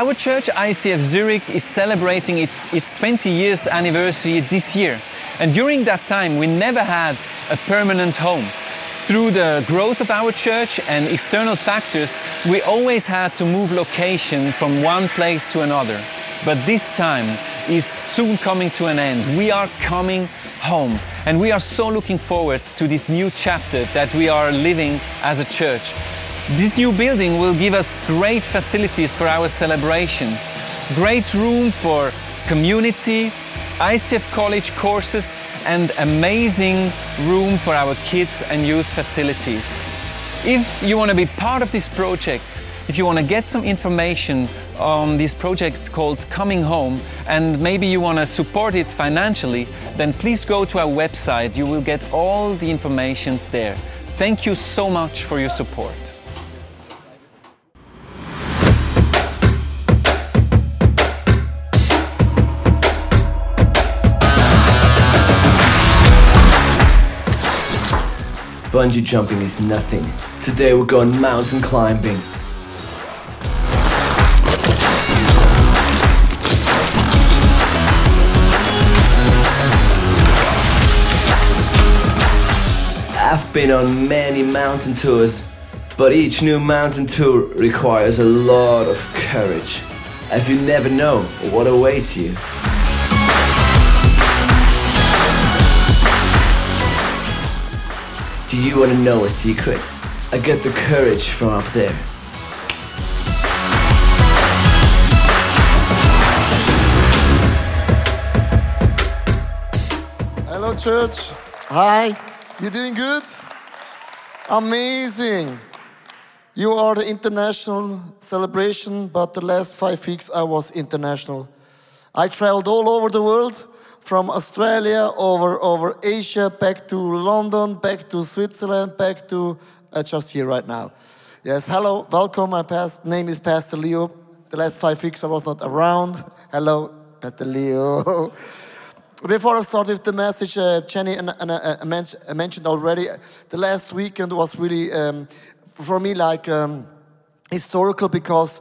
Our church, ICF Zurich, is celebrating its, its 20 years anniversary this year. And during that time, we never had a permanent home. Through the growth of our church and external factors, we always had to move location from one place to another. But this time is soon coming to an end. We are coming home. And we are so looking forward to this new chapter that we are living as a church. This new building will give us great facilities for our celebrations, great room for community, ICF college courses, and amazing room for our kids and youth facilities. If you want to be part of this project, if you want to get some information on this project called Coming Home and maybe you want to support it financially, then please go to our website. You will get all the informations there. Thank you so much for your support. Bungee jumping is nothing. Today we're going mountain climbing. I've been on many mountain tours, but each new mountain tour requires a lot of courage, as you never know what awaits you. Do you want to know a secret? I get the courage from up there. Hello, church. Hi. You doing good? Amazing. You are the international celebration, but the last five weeks I was international. I traveled all over the world, from Australia over over Asia, back to London, back to Switzerland, back to uh, just here right now. Yes, hello, welcome. My past name is Pastor Leo. The last five weeks I was not around. Hello, Pastor Leo. Before I start with the message, uh, Jenny and, and uh, uh, uh, mentioned already, the last weekend was really, um, for me, like um, historical because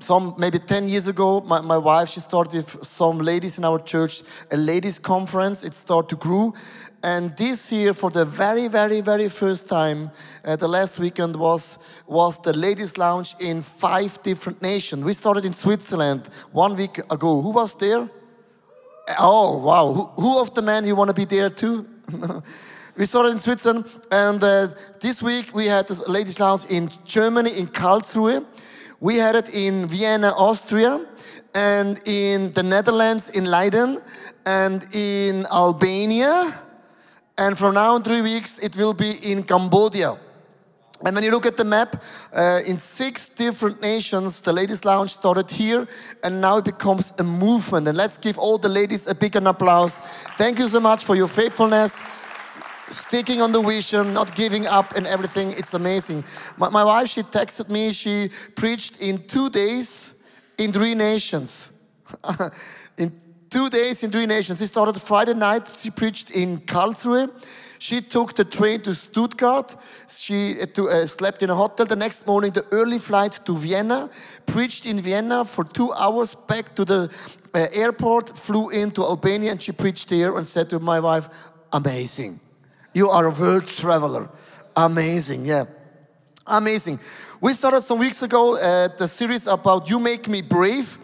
some maybe 10 years ago, my, my wife, she started some ladies in our church, a ladies' conference. It started to grow. And this year, for the very, very, very first time, uh, the last weekend was, was the ladies' lounge in five different nations. We started in Switzerland one week ago. Who was there? Oh, wow. Who, who of the men you want to be there too? we started in Switzerland, and uh, this week we had this ladies' lounge in Germany, in Karlsruhe. We had it in Vienna, Austria, and in the Netherlands, in Leiden, and in Albania. And from now on three weeks, it will be in Cambodia. And when you look at the map, uh, in six different nations, the ladies' lounge started here, and now it becomes a movement. And let's give all the ladies a big applause. Thank you so much for your faithfulness, sticking on the vision, not giving up, and everything. It's amazing. My, my wife, she texted me. She preached in two days in three nations. in two days in three nations. She started Friday night. She preached in Karlsruhe. She took the train to Stuttgart. She uh, to, uh, slept in a hotel. The next morning, the early flight to Vienna. Preached in Vienna for two hours. Back to the uh, airport. Flew into Albania and she preached there and said to my wife, "Amazing, you are a world traveler. Amazing, yeah." Amazing. We started some weeks ago uh, the series about You Make Me Brave.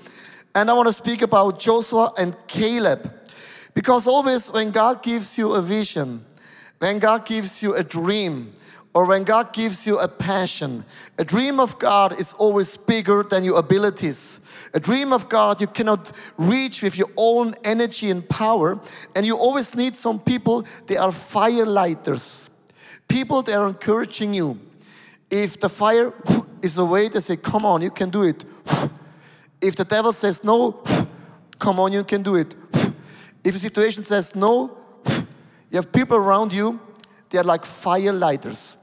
And I want to speak about Joshua and Caleb. Because always when God gives you a vision, when God gives you a dream, or when God gives you a passion, a dream of God is always bigger than your abilities. A dream of God you cannot reach with your own energy and power, and you always need some people, they are fire lighters. People that are encouraging you. If the fire is away, they say, Come on, you can do it. If the devil says no, come on, you can do it. If a situation says no, you have people around you, they are like fire lighters.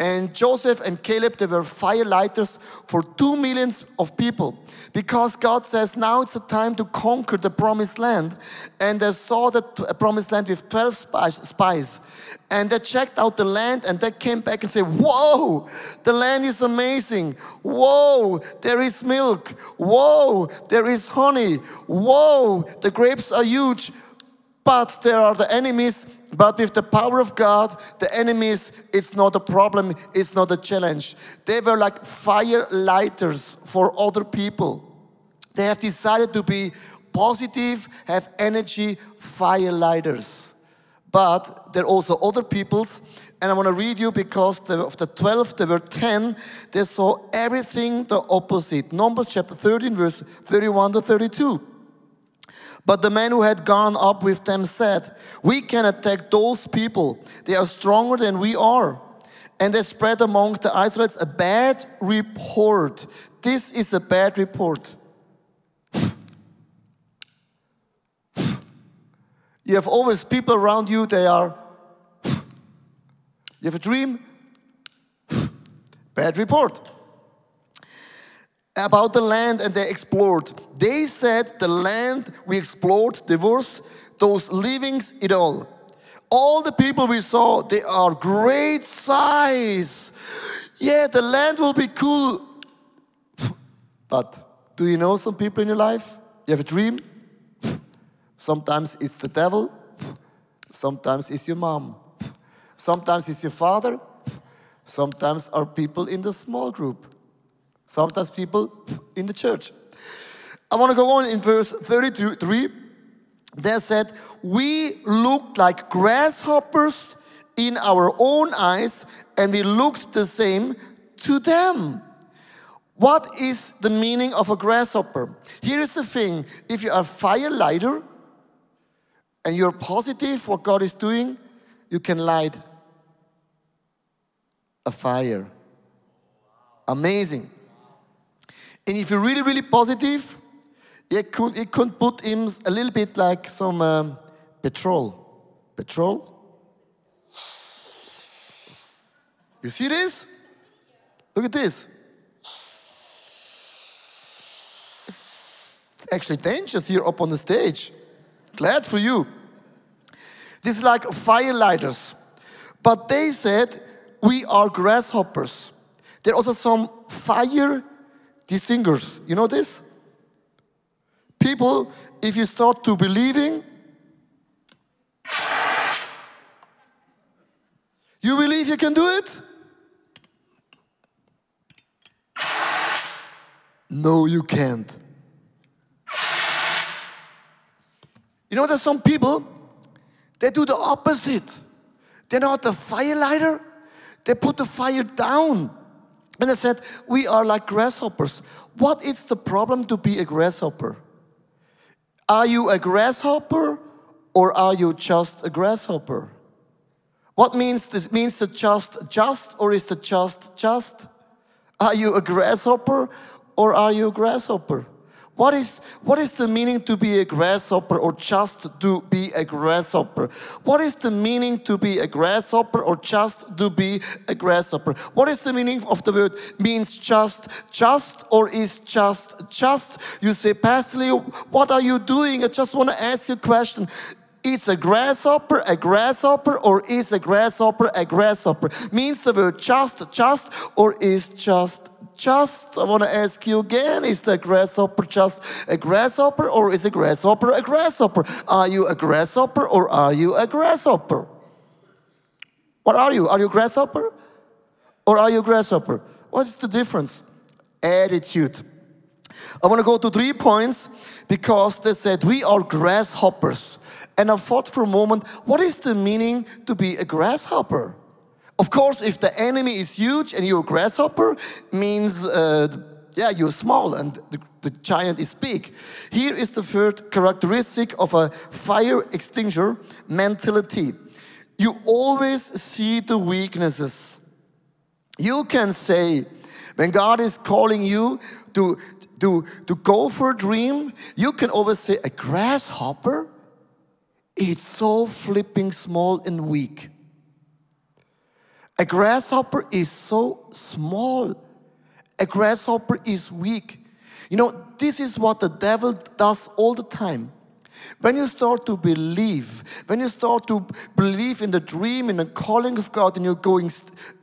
And Joshua and Caleb, they were firelighters for two millions of people. Because God says now it's the time to conquer the promised land. And they saw the uh, promised land with 12 spies, spies. And they checked out the land and they came back and said, Whoa, the land is amazing. Whoa, there is milk. Whoa, there is honey. Whoa, the grapes are huge. But there are the enemies. But with the power of God, the enemies, it's not a problem, it's not a challenge. They were like fire lighters for other people. They have decided to be positive, have energy, fire lighters. But there are also other peoples, and I want to read you because of the 12, there were 10, they saw everything the opposite. Numbers chapter 13, verse 31 to 32. But the man who had gone up with them said, We can attack those people. They are stronger than we are. And they spread among the Israelites a bad report. This is a bad report. You have always people around you, they are. You have a dream, bad report about the land and they explored. They said the land we explored, the worst, those livings, it all. All the people we saw, they are great size. Yeah, the land will be cool. But do you know some people in your life? You have a dream? Sometimes it's the devil. Sometimes it's your mom. Sometimes it's your father. Sometimes are people in the small group. Sometimes people in the church. I want to go on in verse 33. They said, We looked like grasshoppers in our own eyes, and we looked the same to them. What is the meaning of a grasshopper? Here is the thing if you are a fire lighter and you're positive what God is doing, you can light a fire. Amazing. And if you're really, really positive, you could, could put in a little bit like some um, petrol. Petrol? You see this? Look at this. It's actually dangerous here up on the stage. Glad for you. This is like firelighters. But they said, we are grasshoppers. There are also some fire these singers, you know this? People, if you start to believing, you believe you can do it? No, you can't. You know, there's some people, they do the opposite. They're not a firelighter, they put the fire down. And I said, We are like grasshoppers. What is the problem to be a grasshopper? Are you a grasshopper or are you just a grasshopper? What means this means the just just or is the just just? Are you a grasshopper or are you a grasshopper? What is, what is the meaning to be a grasshopper or just to be a grasshopper? What is the meaning to be a grasshopper or just to be a grasshopper? What is the meaning of the word means just, just or is just, just? You say, Pastor Leo, what are you doing? I just want to ask you a question. Is a grasshopper a grasshopper or is a grasshopper a grasshopper? Means the word just, just or is just just, I want to ask you again is the grasshopper just a grasshopper or is a grasshopper a grasshopper? Are you a grasshopper or are you a grasshopper? What are you? Are you a grasshopper or are you a grasshopper? What's the difference? Attitude. I want to go to three points because they said we are grasshoppers. And I thought for a moment, what is the meaning to be a grasshopper? Of course, if the enemy is huge and you're a grasshopper, means uh, yeah, you're small and the, the, giant is big. Here is the third characteristic of a fire extinguisher mentality. You always see the weaknesses. You can say, when God is calling you to, to, to go for a dream, you can always say, a grasshopper? It's so flipping small and weak. A grasshopper is so small. A grasshopper is weak. You know, this is what the devil does all the time. When you start to believe, when you start to believe in the dream, in the calling of God, and you're going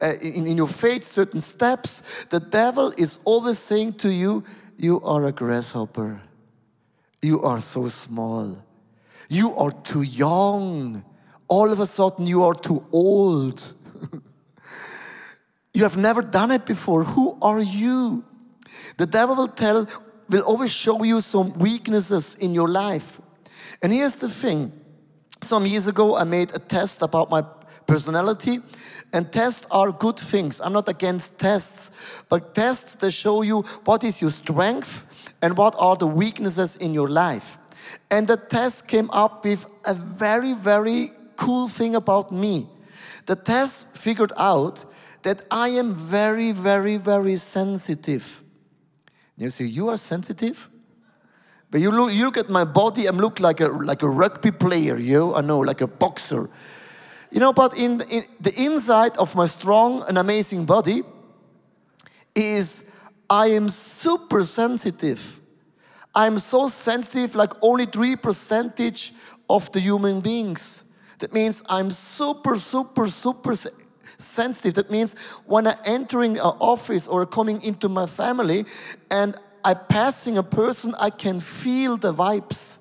uh, in, in your faith certain steps, the devil is always saying to you, You are a grasshopper. You are so small. You are too young. All of a sudden, you are too old. You have never done it before. Who are you? The devil will tell, will always show you some weaknesses in your life. And here's the thing some years ago, I made a test about my personality, and tests are good things. I'm not against tests, but tests that show you what is your strength and what are the weaknesses in your life. And the test came up with a very, very cool thing about me. The test figured out that I am very, very, very sensitive. You say, You are sensitive? But you look, you look at my body, I'm look like a like a rugby player, you know, I know, like a boxer. You know, but in, in the inside of my strong and amazing body is I am super sensitive. I'm so sensitive, like only three percentage of the human beings. That means I'm super, super, super sensitive. That means when I'm entering an office or coming into my family and I passing a person, I can feel the vibes.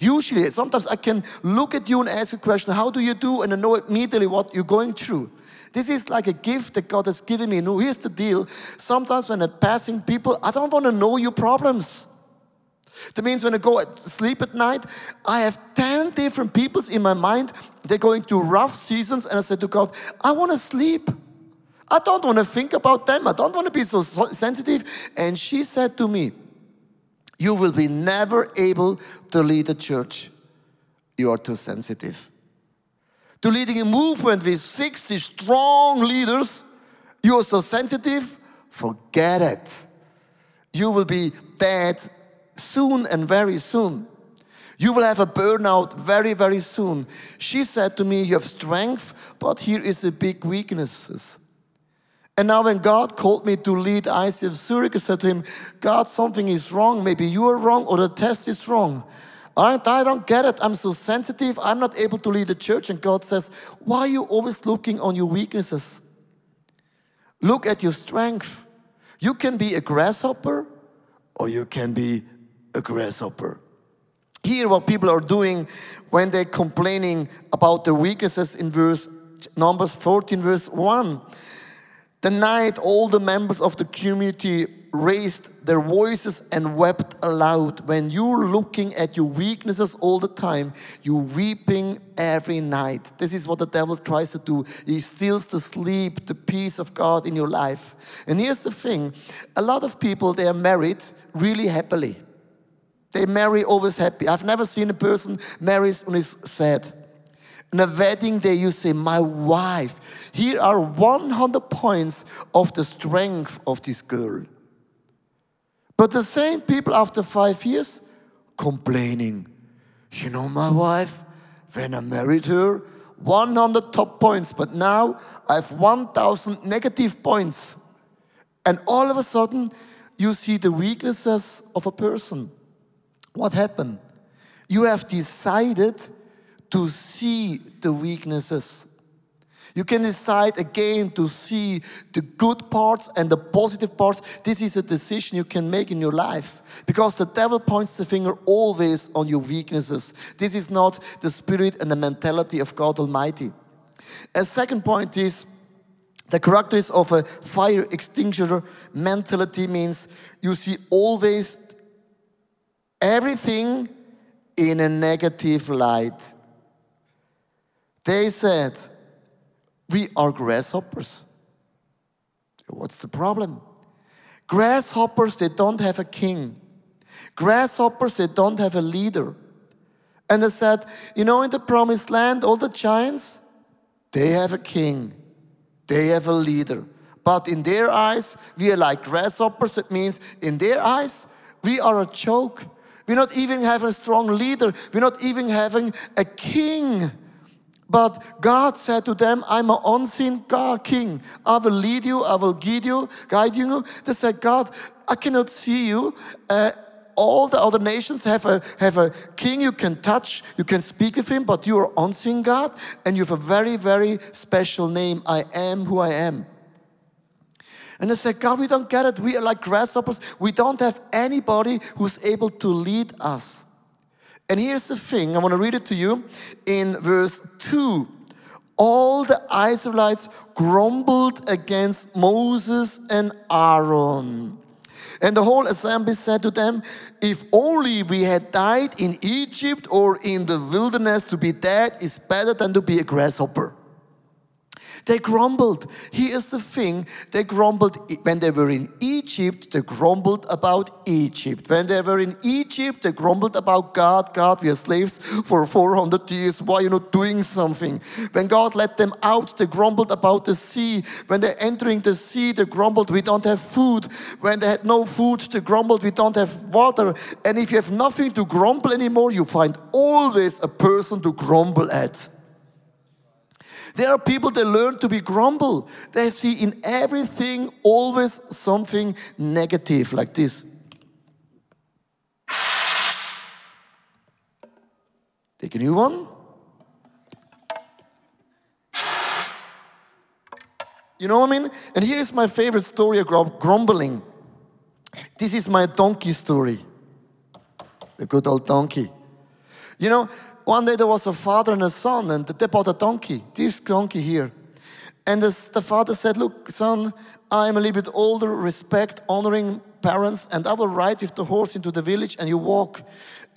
Usually, sometimes I can look at you and ask a question, How do you do? And I know immediately what you're going through. This is like a gift that God has given me. No, here's the deal. Sometimes when I'm passing people, I don't want to know your problems. That means when I go sleep at night, I have 10 different peoples in my mind. They're going through rough seasons, and I said to God, I want to sleep. I don't want to think about them. I don't want to be so sensitive. And she said to me, You will be never able to lead a church. You are too sensitive. To leading a movement with 60 strong leaders, you are so sensitive, forget it. You will be dead soon and very soon. You will have a burnout very, very soon. She said to me, You have strength, but here is a big weaknesses. And now, when God called me to lead ICF Zurich, I said to him, God, something is wrong. Maybe you are wrong or the test is wrong. I don't get it. I'm so sensitive. I'm not able to lead the church. And God says, Why are you always looking on your weaknesses? Look at your strength. You can be a grasshopper or you can be a grasshopper. Here, what people are doing when they're complaining about their weaknesses in verse Numbers 14, verse 1. The night, all the members of the community raised their voices and wept aloud. When you're looking at your weaknesses all the time, you're weeping every night. This is what the devil tries to do. He steals the sleep, the peace of God in your life. And here's the thing a lot of people, they are married really happily. They marry always happy. I've never seen a person marries and is sad. On a wedding day, you say, My wife. Here are 100 points of the strength of this girl. But the same people after five years complaining, You know, my wife, when I married her, 100 top points, but now I have 1,000 negative points. And all of a sudden, you see the weaknesses of a person. What happened? You have decided to see the weaknesses. You can decide again to see the good parts and the positive parts. This is a decision you can make in your life because the devil points the finger always on your weaknesses. This is not the spirit and the mentality of God Almighty. A second point is the characteristics of a fire extinguisher mentality means you see always everything in a negative light. They said, We are grasshoppers. What's the problem? Grasshoppers, they don't have a king. Grasshoppers, they don't have a leader. And they said, You know, in the promised land, all the giants, they have a king, they have a leader. But in their eyes, we are like grasshoppers. It means in their eyes, we are a joke. We're not even having a strong leader. We're not even having a king. But God said to them, I'm an unseen God king. I will lead you, I will guide you, guide you. They said, God, I cannot see you. Uh, all the other nations have a, have a king you can touch, you can speak with him, but you are unseen God, and you have a very, very special name. I am who I am. And they said, God, we don't get it. We are like grasshoppers. We don't have anybody who's able to lead us. And here's the thing I want to read it to you in verse 2. All the Israelites grumbled against Moses and Aaron. And the whole assembly said to them, If only we had died in Egypt or in the wilderness, to be dead is better than to be a grasshopper. They grumbled. Here's the thing they grumbled when they were in Egypt, they grumbled about Egypt. When they were in Egypt, they grumbled about God. God, we are slaves for 400 years. Why are you not doing something? When God let them out, they grumbled about the sea. When they're entering the sea, they grumbled, we don't have food. When they had no food, they grumbled, we don't have water. And if you have nothing to grumble anymore, you find always a person to grumble at. There are people that learn to be grumble. They see in everything always something negative, like this. Take a new one. You know what I mean? And here is my favorite story of grumbling. This is my donkey story. The good old donkey. You know, one day there was a father and a son, and they bought a donkey, this donkey here. And the, the father said, Look, son, I'm a little bit older, respect, honoring parents, and I will ride with the horse into the village and you walk.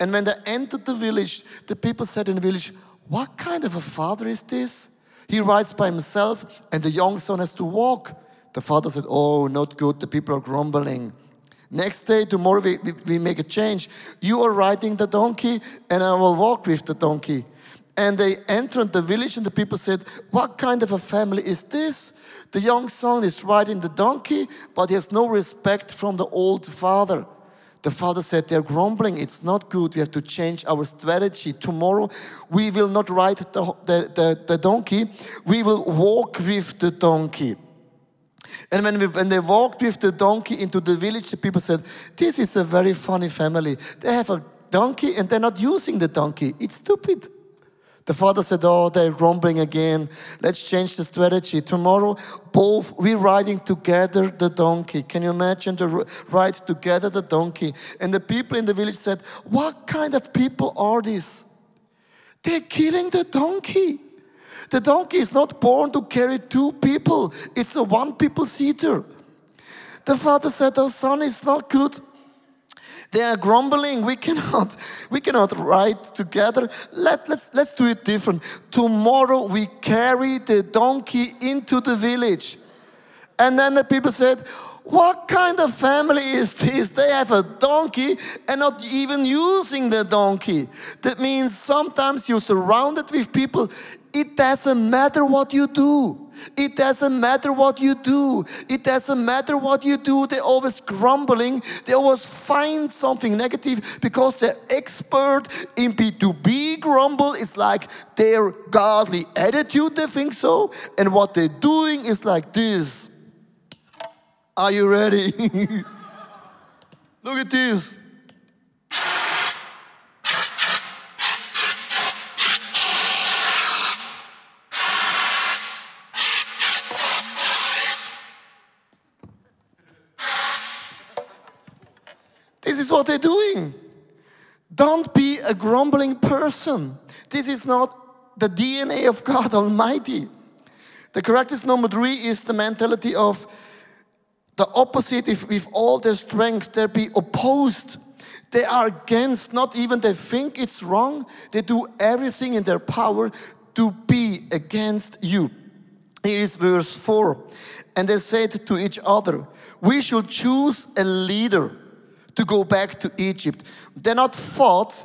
And when they entered the village, the people said in the village, What kind of a father is this? He rides by himself, and the young son has to walk. The father said, Oh, not good, the people are grumbling. Next day, tomorrow, we, we, we, make a change. You are riding the donkey, and I will walk with the donkey. And they entered the village, and the people said, What kind of a family is this? The young son is riding the donkey, but he has no respect from the old father. The father said, They're grumbling. It's not good. We have to change our strategy. Tomorrow, we will not ride the, the, the, the donkey, we will walk with the donkey. And when, we, when they walked with the donkey into the village, the people said, This is a very funny family. They have a donkey and they're not using the donkey. It's stupid. The father said, Oh, they're grumbling again. Let's change the strategy. Tomorrow, both we're riding together the donkey. Can you imagine the ride together the donkey? And the people in the village said, What kind of people are these? They're killing the donkey. The donkey is not born to carry two people, it's a one people seater. The father said, Oh, son, it's not good. They are grumbling. We cannot, we cannot ride together. Let, let's, let's do it different. Tomorrow we carry the donkey into the village. And then the people said, what kind of family is this? They have a donkey and not even using the donkey. That means sometimes you're surrounded with people. It doesn't matter what you do. It doesn't matter what you do. It doesn't matter what you do. They're always grumbling. They always find something negative because they're expert in B2B grumble. It's like their godly attitude, they think so. And what they're doing is like this. Are you ready? Look at this. Is what they're doing. Don't be a grumbling person. This is not the DNA of God Almighty. The characters number three is the mentality of the opposite, if with all their strength they be opposed, they are against, not even they think it's wrong, they do everything in their power to be against you. Here is verse 4. And they said to each other, We should choose a leader to go back to Egypt. They not fought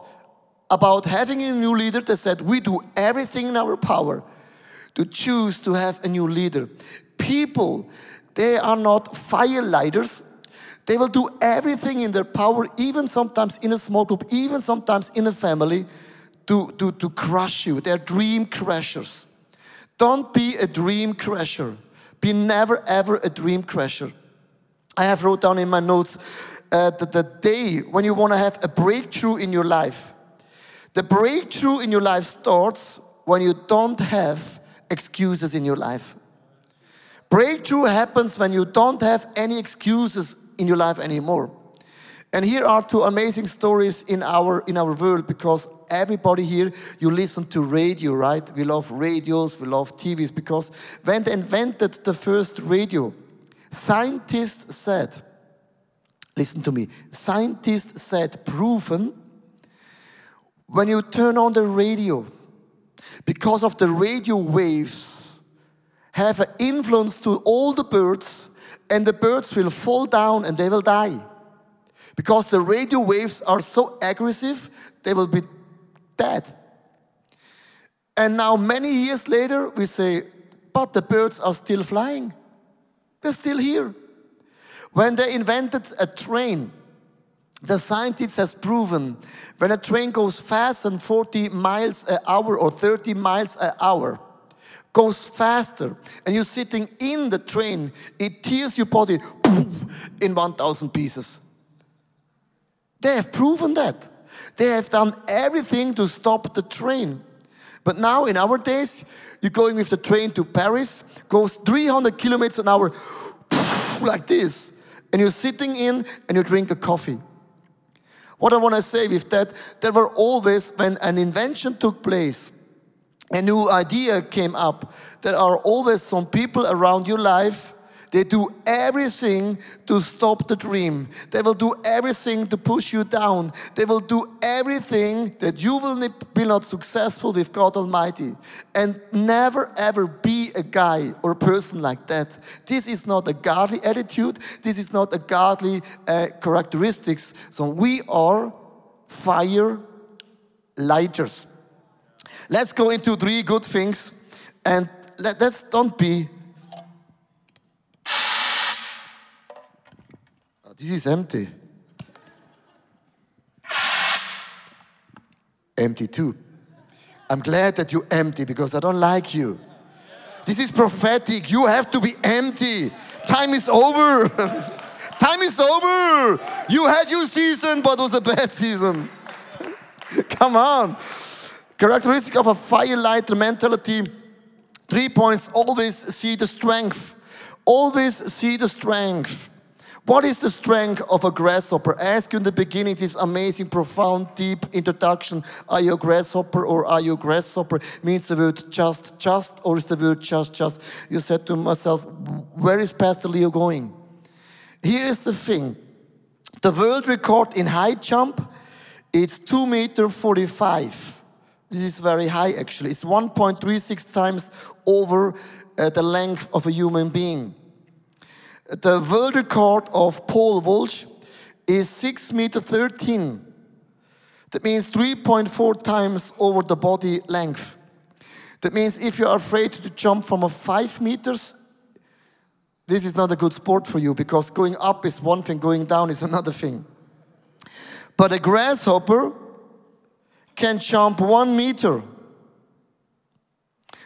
about having a new leader. They said, We do everything in our power to choose to have a new leader. People they are not firelighters. They will do everything in their power, even sometimes in a small group, even sometimes in a family, to, to, to crush you. They're dream crashers. Don't be a dream crasher. Be never ever a dream crasher. I have wrote down in my notes uh, that the day when you want to have a breakthrough in your life, the breakthrough in your life starts when you don't have excuses in your life. Breakthrough happens when you don't have any excuses in your life anymore. And here are two amazing stories in our in our world because everybody here you listen to radio, right? We love radios, we love TVs because when they invented the first radio, scientists said, listen to me, scientists said proven when you turn on the radio because of the radio waves have an influence to all the birds and the birds will fall down and they will die. Because the radio waves are so aggressive they will be dead. And now many years later we say but the birds are still flying. They're still here when they invented a train the scientists has proven when a train goes fast than 40 miles an hour or 30 miles an hour, goes faster, and you're sitting in the train, it tears your body in 1,000 pieces. They have proven that. They have done everything to stop the train. But now, in our days, you're going with the train to Paris, goes 300 kilometers an hour, like this, and you're sitting in and you drink a coffee. What I want to say with that, there were always, when an invention took place, a new idea came up, there are always some people around your life. They do everything to stop the dream. They will do everything to push you down. They will do everything that you will be not successful with God Almighty. And never ever be a guy or a person like that. This is not a godly attitude. This is not a godly uh, characteristics. So we are fire lighters. Let's go into three good things and let, us don't be. This is empty. Empty too. I'm glad that you're empty because I don't like you. This is prophetic. You have to be empty. Time is over. Time is over. You had your season, but it was a bad season. Come on. Characteristic of a firelighter mentality. Three points. Always see the strength. Always see the strength. What is the strength of a grasshopper? I asked you in the beginning this amazing, profound, deep introduction. Are you a grasshopper or are you a grasshopper? Means the word just, just, or is the word just, just? You said to myself, where is Pastor Leo going? Here is the thing. The world record in high jump, it's 2 meter 45. This is very high actually. It's 1.36 times over uh, the length of a human being. The world record of pole vault is 6 meter 13. That means 3.4 times over the body length. That means if you're afraid to jump from a 5 meters, this is not a good sport for you because going up is one thing, going down is another thing. But a grasshopper can jump one meter.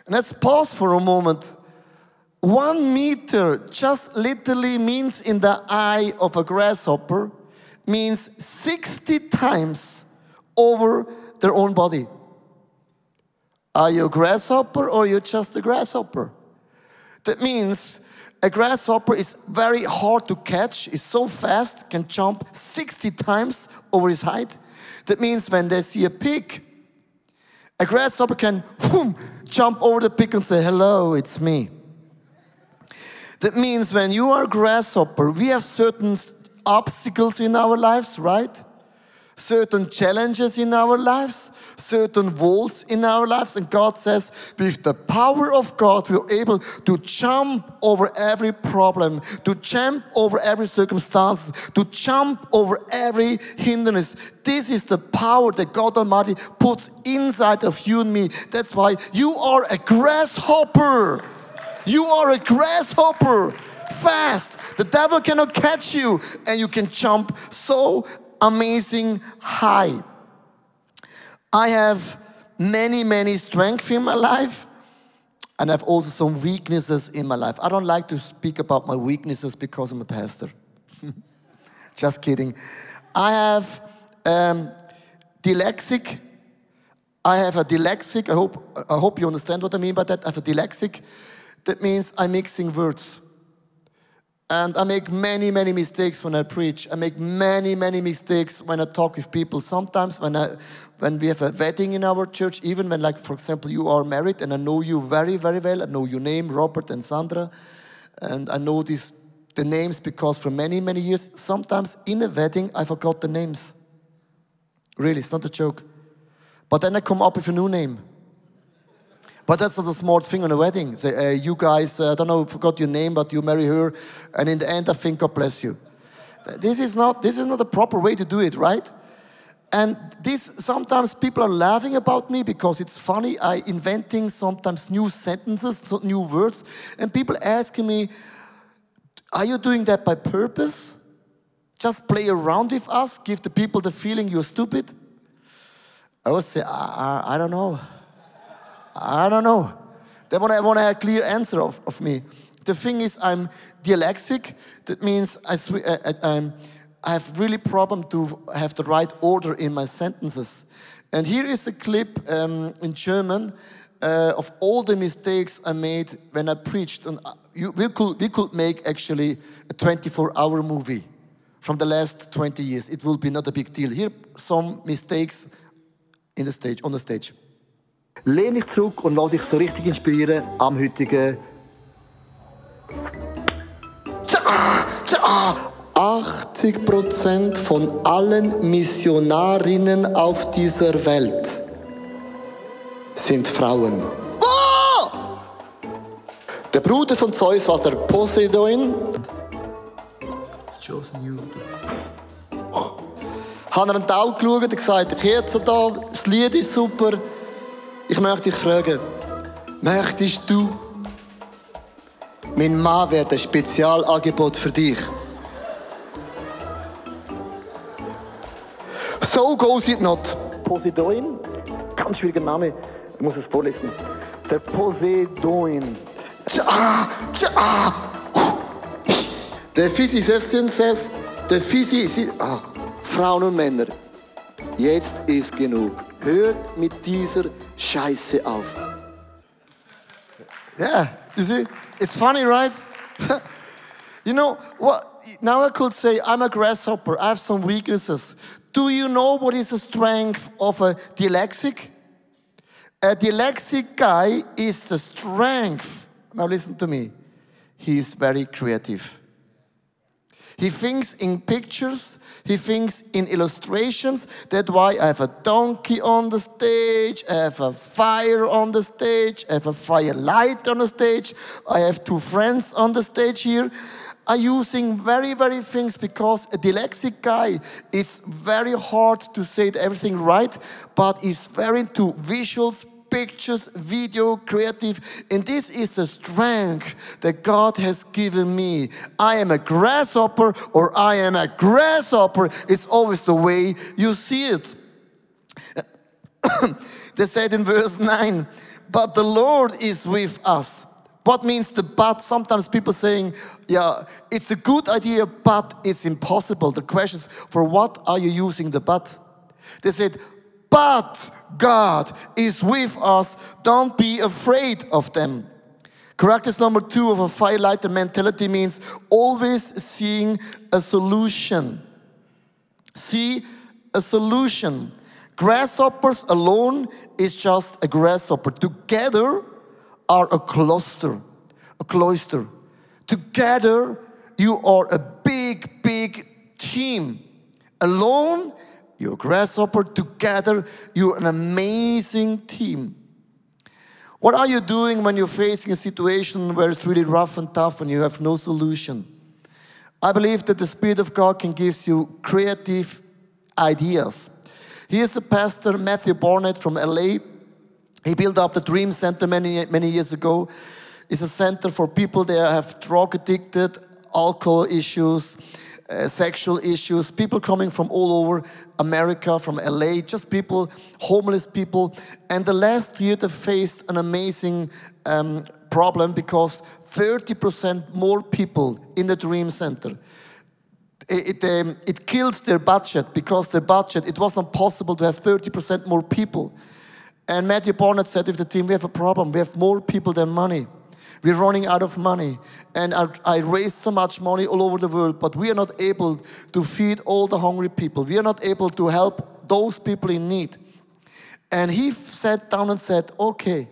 And let's pause for a moment one meter just literally means in the eye of a grasshopper means 60 times over their own body. Are you a grasshopper or are you just a grasshopper? That means a grasshopper is very hard to catch, is so fast, can jump 60 times over his height. That means when they see a pig, a grasshopper can jump over the pig and say, Hello, it's me. That means when you are grasshopper, we have certain obstacles in our lives, right? Certain challenges in our lives, certain walls in our lives. And God says, with the power of God, we're able to jump over every problem, to jump over every circumstance, to jump over every hindrance. This is the power that God Almighty puts inside of you and me. That's why you are a grasshopper. You are a grasshopper, fast. The devil cannot catch you, and you can jump so amazing high. I have many, many strengths in my life, and I have also some weaknesses in my life. I don't like to speak about my weaknesses because I'm a pastor. Just kidding. I have um, dyslexic. I have a dyslexic. I hope, I hope you understand what I mean by that. I have a dyslexic. That means I'm mixing words. And I make many, many mistakes when I preach. I make many, many mistakes when I talk with people. Sometimes when I, when we have a wedding in our church, even when, like, for example, you are married and I know you very, very well. I know your name, Robert and Sandra, and I know these the names because for many, many years, sometimes in a wedding I forgot the names. Really, it's not a joke. But then I come up with a new name. But that's not a smart thing on a wedding. Say, uh, you guys, uh, I don't know, forgot your name, but you marry her, and in the end, I think God bless you. This is not this is not a proper way to do it, right? And this sometimes people are laughing about me because it's funny. I inventing sometimes new sentences, new words, and people asking me, "Are you doing that by purpose? Just play around with us, give the people the feeling you're stupid?" I would say, I, I, I don't know. I don't know. They want to, want a clear answer of, of me. The thing is, I'm dyslexic. That means I, I, I, I have really problem to have the right order in my sentences. And here is a clip um, in German uh, of all the mistakes I made when I preached. And uh, you, we, could, we could make actually a 24-hour movie from the last 20 years. It will be not a big deal. Here some mistakes in the stage, on the stage. Lehn dich zurück und lass dich so richtig inspirieren am heutigen. 80% von allen Missionarinnen auf dieser Welt sind Frauen. Oh! Der Bruder von Zeus war der Poseidon. Hat er einen Tau geschaut und gesagt, ich jetzt da, das Lied ist super. Ich möchte dich fragen, möchtest du, mein Mann wird ein Spezialangebot für dich. So goes it not. Poseidon, ganz schwieriger Name, ich muss es vorlesen. Der Poseidon. Tja, tja. Der Physicist says, der Physicist, ach, Frauen und Männer, jetzt ist genug. Hört mit dieser Scheiße auf. Yeah, you see, it's funny, right? you know what? Now I could say I'm a grasshopper. I have some weaknesses. Do you know what is the strength of a dyslexic? A dyslexic guy is the strength. Now listen to me. He is very creative. He thinks in pictures, he thinks in illustrations. That's why I have a donkey on the stage, I have a fire on the stage, I have a firelight on the stage, I have two friends on the stage here. I'm using very, very things? Because a dyslexic guy is very hard to say everything right, but is very into visuals, pictures, video, creative. And this is a strength that God has given me. I am a grasshopper or I am a grasshopper. It's always the way you see it. they said in verse 9, but the Lord is with us. What means the but? Sometimes people saying, yeah, it's a good idea, but it's impossible. The question is, for what are you using the but? They said, but God is with us. Don't be afraid of them. Characters number two of a firelighter mentality means always seeing a solution. See a solution. Grasshoppers alone is just a grasshopper. Together are a cluster, a cloister. Together you are a big, big team. Alone you're a grasshopper. Together, you're an amazing team. What are you doing when you're facing a situation where it's really rough and tough and you have no solution? I believe that the Spirit of God can give you creative ideas. Here's a pastor, Matthew Barnett from LA. He built up the Dream Center many, many years ago. It's a center for people that have drug addicted, alcohol issues, uh, sexual issues, people coming from all over America, from LA, just people, homeless people. And the last year they faced an amazing um, problem because 30% more people in the Dream Center. It, it, um, it killed their budget because their budget, it was not possible to have 30% more people. And Matthew Barnett said with the team, we have a problem. We have more people than money. We're running out of money. And I, I raised so much money all over the world, but we are not able to feed all the hungry people. We are not able to help those people in need. And he sat down and said, okay,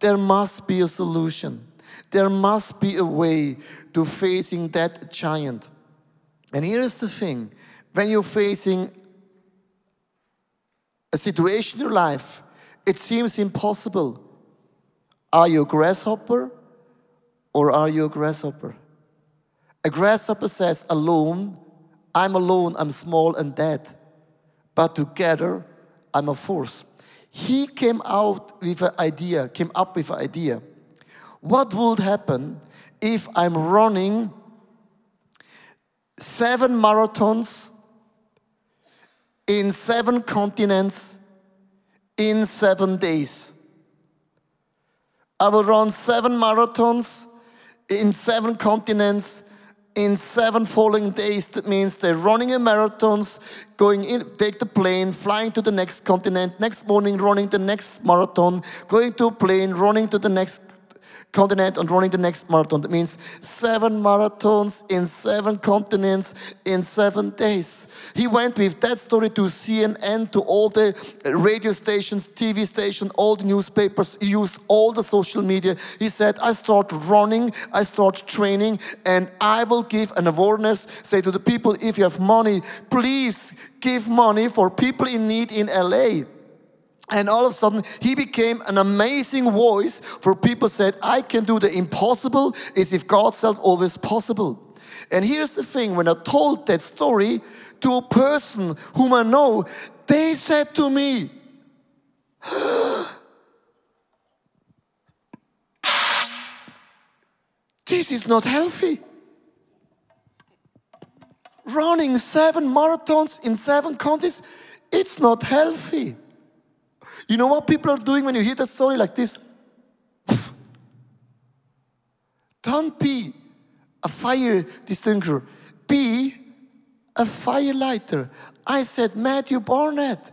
there must be a solution. There must be a way to facing that giant. And here's the thing when you're facing a situation in your life, it seems impossible. Are you a grasshopper or are you a grasshopper? A grasshopper says, alone, I'm alone, I'm small and dead. But together, I'm a force. He came out with an idea, came up with an idea. What would happen if I'm running seven marathons in seven continents in seven days? I will run seven marathons in seven continents in seven following days. That means they're running a marathons, going in, take the plane, flying to the next continent, next morning running the next marathon, going to a plane, running to the next continent and running the next marathon. That means seven marathons in seven continents in seven days. He went with that story to CNN, to all the radio stations, TV stations, all the newspapers. He used all the social media. He said, I start running, I start training, and I will give an awareness, say to the people, if you have money, please give money for people in need in LA. And all of a sudden, he became an amazing voice for people said, I can do the impossible is if God said always possible. And here's the thing, when I told that story to a person whom I know, they said to me, This is not healthy. Running seven marathons in seven countries, it's not healthy. You know what people are doing when you hear that story like this? Don't be a fire distinguisher, be a firelighter. I said, Matthew Barnett,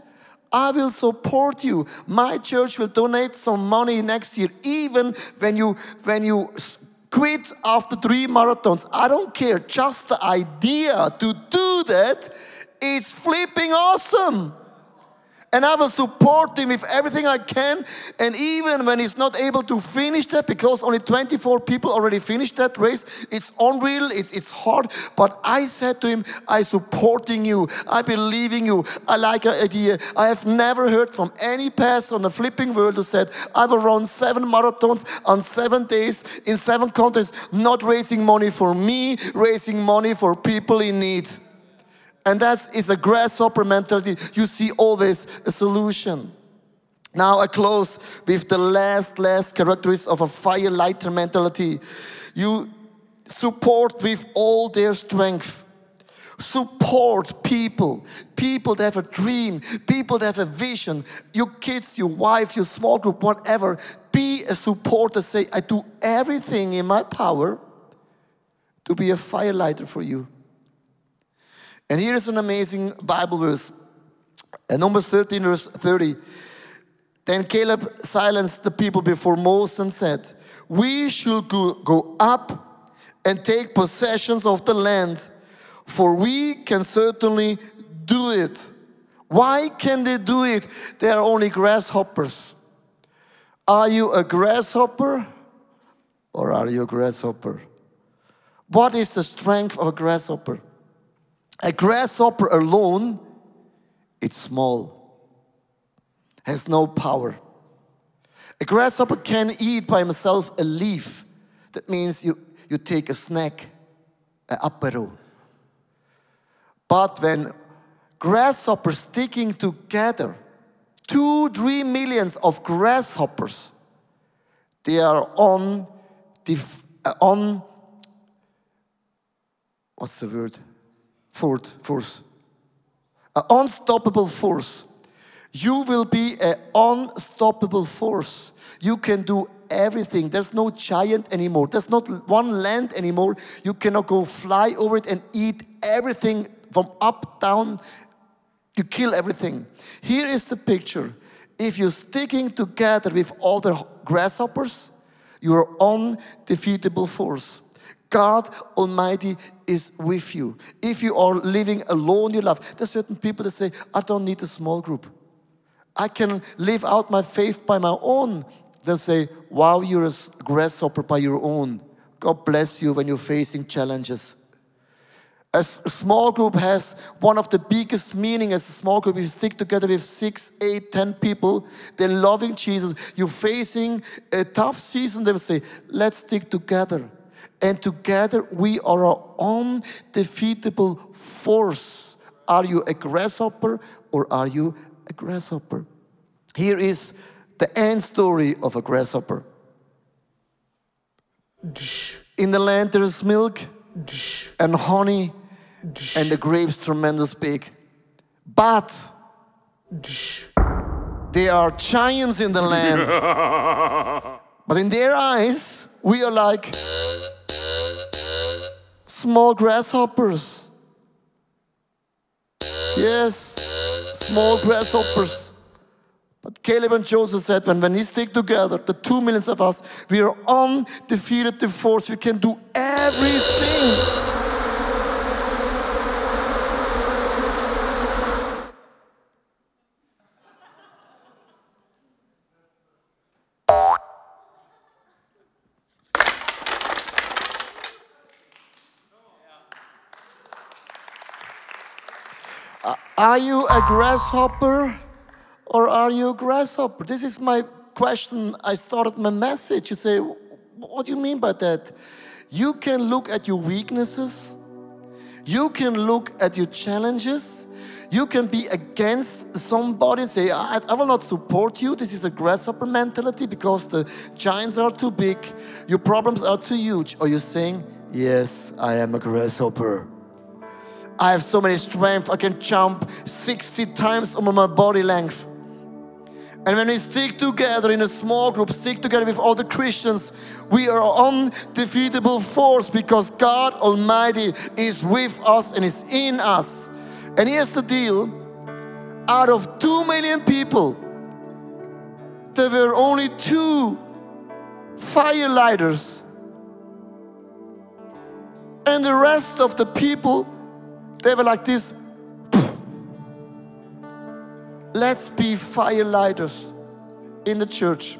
I will support you. My church will donate some money next year, even when you when you quit after three marathons. I don't care. Just the idea to do that is flipping awesome and I will support him with everything I can. And even when he's not able to finish that, because only 24 people already finished that race, it's unreal, it's, it's hard. But I said to him, "I'm supporting you, I believe in you, I like your idea. I have never heard from any pastor on the flipping world who said, I will run seven marathons on seven days in seven countries, not raising money for me, raising money for people in need. And that is a grasshopper mentality. You see always a solution. Now I close with the last, last characteristic of a fire lighter mentality. You support with all their strength. Support people, people that have a dream, people that have a vision, your kids, your wife, your small group, whatever. Be a supporter. Say, I do everything in my power to be a firelighter for you. And here is an amazing Bible verse. In Numbers 13, verse 30. Then Caleb silenced the people before Moses and said, We should go, go up and take possessions of the land, for we can certainly do it. Why can they do it? They are only grasshoppers. Are you a grasshopper or are you a grasshopper? What is the strength of a grasshopper? A grasshopper alone, it's small, has no power. A grasshopper can eat by himself a leaf. That means you, you take a snack, an apero. But when grasshoppers sticking together, two, three millions of grasshoppers, they are on, the, uh, on what's the word? Force. force. An unstoppable force. You will be an unstoppable force. You can do everything. There's no giant anymore. There's not one land anymore. You cannot go fly over it and eat everything from up, down. You kill everything. Here is the picture. If you're sticking together with other grasshoppers, you're undefeatable force. God Almighty is with you. If you are living alone your life, there's certain people that say, I don't need a small group. I can live out my faith by my own. They'll say, Wow, you're a grasshopper by your own. God bless you when you're facing challenges. A small group has one of the biggest meaning as a small group. You stick together with six, eight, ten people. They're loving Jesus. You're facing a tough season. They will say, let's stick together. And together we are an undefeatable force. Are you a grasshopper or are you a grasshopper? Here is the end story of a grasshopper. In the land there is milk and honey and the grapes tremendous big. But there are giants in the land. but in their eyes, we are like small grasshoppers. Yes, small grasshoppers. But Caleb and Joseph said, when, when we stick together, the two millions of us, we are undefeated force. We can do everything. Are you a grasshopper or are you a grasshopper? This is my question. I started my message. You say, What do you mean by that? You can look at your weaknesses, you can look at your challenges. You can be against somebody and say, I, I, will not support you. This is a grasshopper mentality because the giants are too big, your problems are too huge. Or you're saying, Yes, I am a grasshopper. I have so many strength. I can jump 60 times over my body length. And when we stick together in a small group, stick together with other Christians, we are undefeatable force because God Almighty is with us and is in us. And here's the deal out of two million people, there were only two firelighters. And the rest of the people they were like this. Let's be firelighters in the church.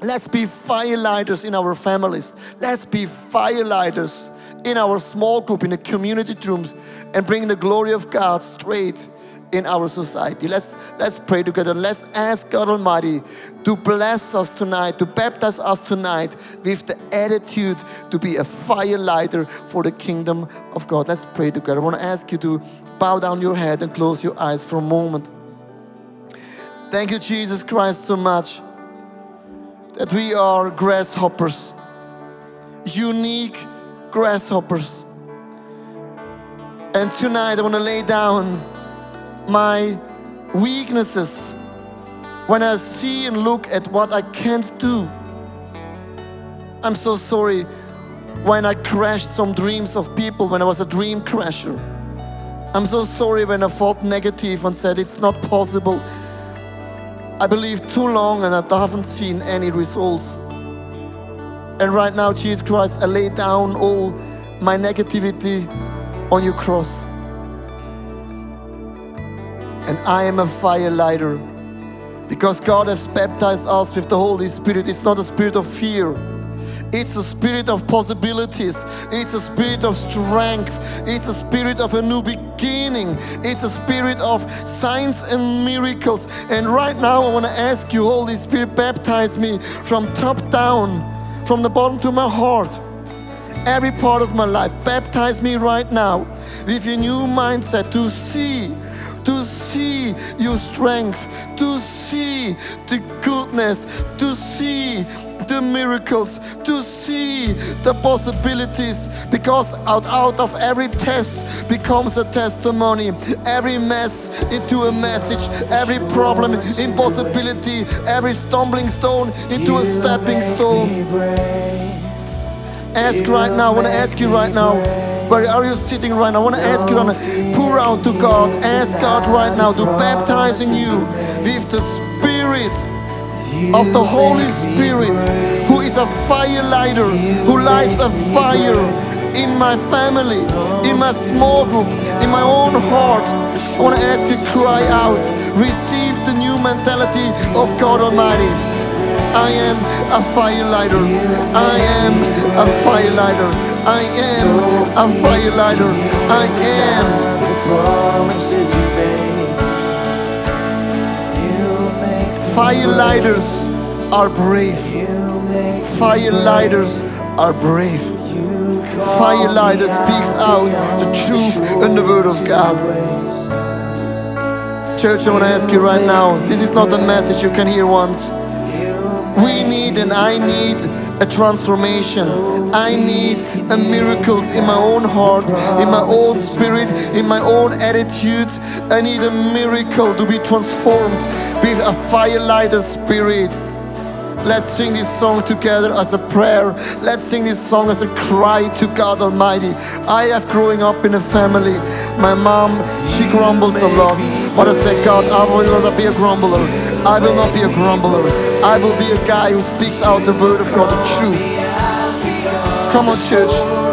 Let's be firelighters in our families. Let's be firelighters in our small group, in the community rooms, and bring the glory of God straight in our society. Let's, let's pray together. Let's ask God Almighty to bless us tonight, to baptize us tonight with the attitude to be a firelighter for the kingdom of God. Let's pray together. I want to ask you to bow down your head and close your eyes for a moment. Thank you, Jesus Christ, so much that we are grasshoppers, unique grasshoppers. And tonight I want to lay down my weaknesses, when I see and look at what I can't do, I'm so sorry when I crashed some dreams of people when I was a dream crasher. I'm so sorry when I thought negative and said it's not possible. I believed too long and I haven't seen any results. And right now, Jesus Christ, I lay down all my negativity on your cross and I am a fire lighter. Because God has baptized us with the Holy Spirit. It's not a spirit of fear. It's a spirit of possibilities. It's a spirit of strength. It's a spirit of a new beginning. It's a spirit of signs and miracles. And right now, I want to ask you, Holy Spirit, baptize me from top down, from the bottom to my heart. Every part of my life, baptize me right now with a new mindset to see to see your strength, to see the goodness, to see the miracles, to see the possibilities, because out, out of every test becomes a testimony, every mess into a message, every problem, impossibility, every stumbling stone into a stepping stone. Ask right now, I want to ask you right now. Where are you sitting right now? I want to ask you now. Pour out to God. Ask God right now to baptize in you with the Spirit of the Holy Spirit, who is a fire lighter, who lights a fire in my family, in my small group, in my own heart. I want to ask you, cry out, receive the new mentality of God Almighty. I am a fire lighter. I am a fire lighter. I am a fire lighter. I am. The promises you made, you make Fire lighters are brave. you make Fire lighters are brave. you Fire speaks out the truth and the word of God. Church, I want to ask you right now this is not a message you can hear once. And I need a transformation. I need a miracles in my own heart, in my own spirit, in my own attitude. I need a miracle to be transformed with a firelighter spirit. Let's sing this song together as a prayer. Let's sing this song as a cry to God Almighty. I have growing up in a family. My mom, she grumbles a lot. But I said, God, I will not be a grumbler. I will not be a grumbler. I will be a guy who speaks out the word of God, the truth. Come on, church.